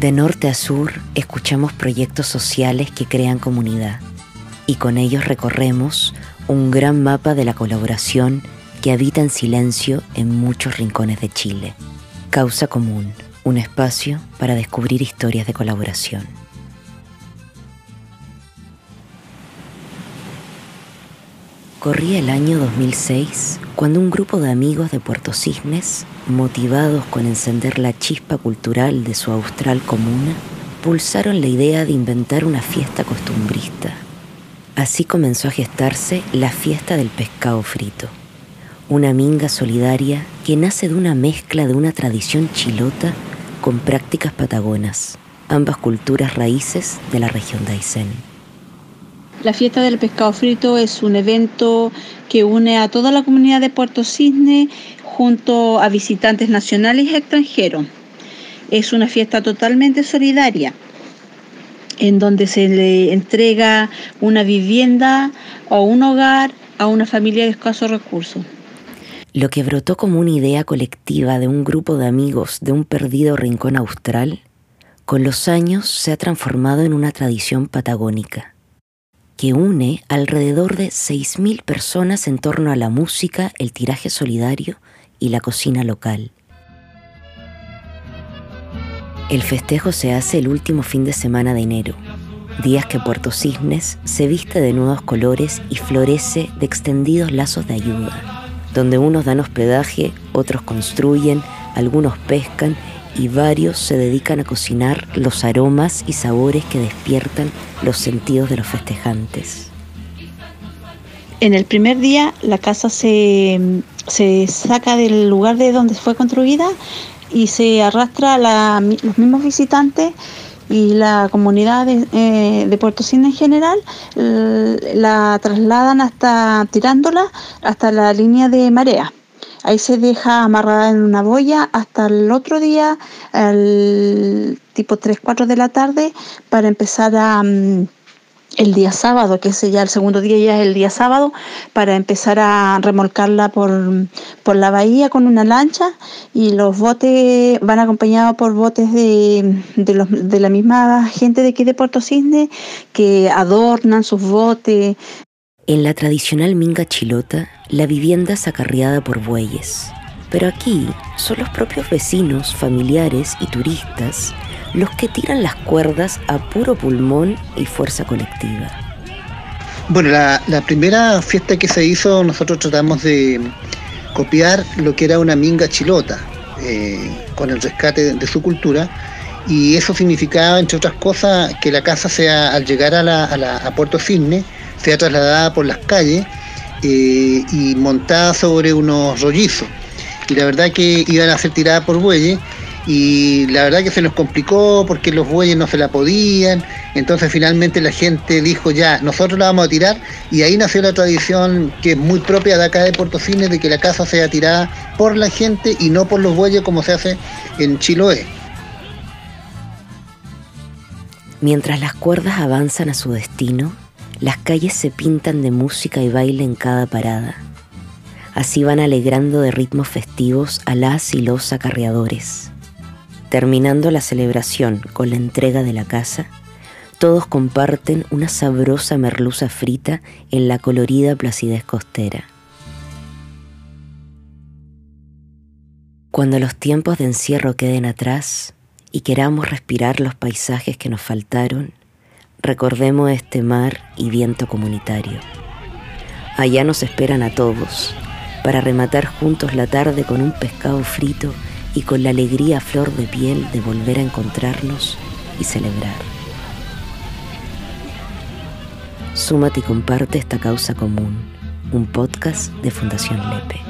De norte a sur escuchamos proyectos sociales que crean comunidad y con ellos recorremos un gran mapa de la colaboración que habita en silencio en muchos rincones de Chile. Causa Común, un espacio para descubrir historias de colaboración. Corría el año 2006 cuando un grupo de amigos de Puerto Cisnes, motivados con encender la chispa cultural de su austral comuna, pulsaron la idea de inventar una fiesta costumbrista. Así comenzó a gestarse la fiesta del pescado frito, una minga solidaria que nace de una mezcla de una tradición chilota con prácticas patagonas, ambas culturas raíces de la región de Aysén. La fiesta del pescado frito es un evento que une a toda la comunidad de Puerto Cisne junto a visitantes nacionales y extranjeros. Es una fiesta totalmente solidaria en donde se le entrega una vivienda o un hogar a una familia de escasos recursos. Lo que brotó como una idea colectiva de un grupo de amigos de un perdido rincón austral, con los años se ha transformado en una tradición patagónica que une alrededor de 6.000 personas en torno a la música, el tiraje solidario y la cocina local. El festejo se hace el último fin de semana de enero, días que Puerto Cisnes se viste de nuevos colores y florece de extendidos lazos de ayuda, donde unos dan hospedaje, otros construyen, algunos pescan y varios se dedican a cocinar los aromas y sabores que despiertan los sentidos de los festejantes. En el primer día la casa se, saca del lugar de donde fue construida y se arrastra a los mismos visitantes y la comunidad de, eh, de Puerto Cine en general la trasladan hasta tirándola hasta la línea de marea. Ahí se deja amarrada en una boya hasta el otro día, el tipo 3, 4 de la tarde, para empezar a... Mm, el día sábado, que es ya el segundo día, ya es el día sábado, para empezar a remolcarla por, la bahía con una lancha y los botes van acompañados por botes de, de la misma gente de aquí de Puerto Cisne que adornan sus botes, en la tradicional minga chilota, la vivienda es acarreada por bueyes. Pero aquí son los propios vecinos, familiares y turistas los que tiran las cuerdas a puro pulmón y fuerza colectiva. Bueno, la, primera fiesta que se hizo, nosotros tratamos de copiar lo que era una minga chilota, eh, con el rescate de, su cultura, y eso significaba, entre otras cosas, que la casa sea, al llegar a, la, a Puerto Cisne, sea trasladada por las calles eh, y montada sobre unos rollizos. Y la verdad que iban a ser tiradas por bueyes y la verdad que se nos complicó porque los bueyes no se la podían, entonces finalmente la gente dijo ya, nosotros la vamos a tirar y ahí nació la tradición que es muy propia de acá de Puerto Cines de que la casa sea tirada por la gente y no por los bueyes como se hace en Chiloé. Mientras las cuerdas avanzan a su destino, las calles se pintan de música y baile en cada parada. Así van alegrando de ritmos festivos a las y los acarreadores. Terminando la celebración con la entrega de la casa, todos comparten una sabrosa merluza frita en la colorida placidez costera. Cuando los tiempos de encierro queden atrás y queramos respirar los paisajes que nos faltaron, Recordemos este mar y viento comunitario. Allá nos esperan a todos para rematar juntos la tarde con un pescado frito y con la alegría flor de piel de volver a encontrarnos y celebrar. Súmate y comparte esta causa común, un podcast de Fundación Lepe.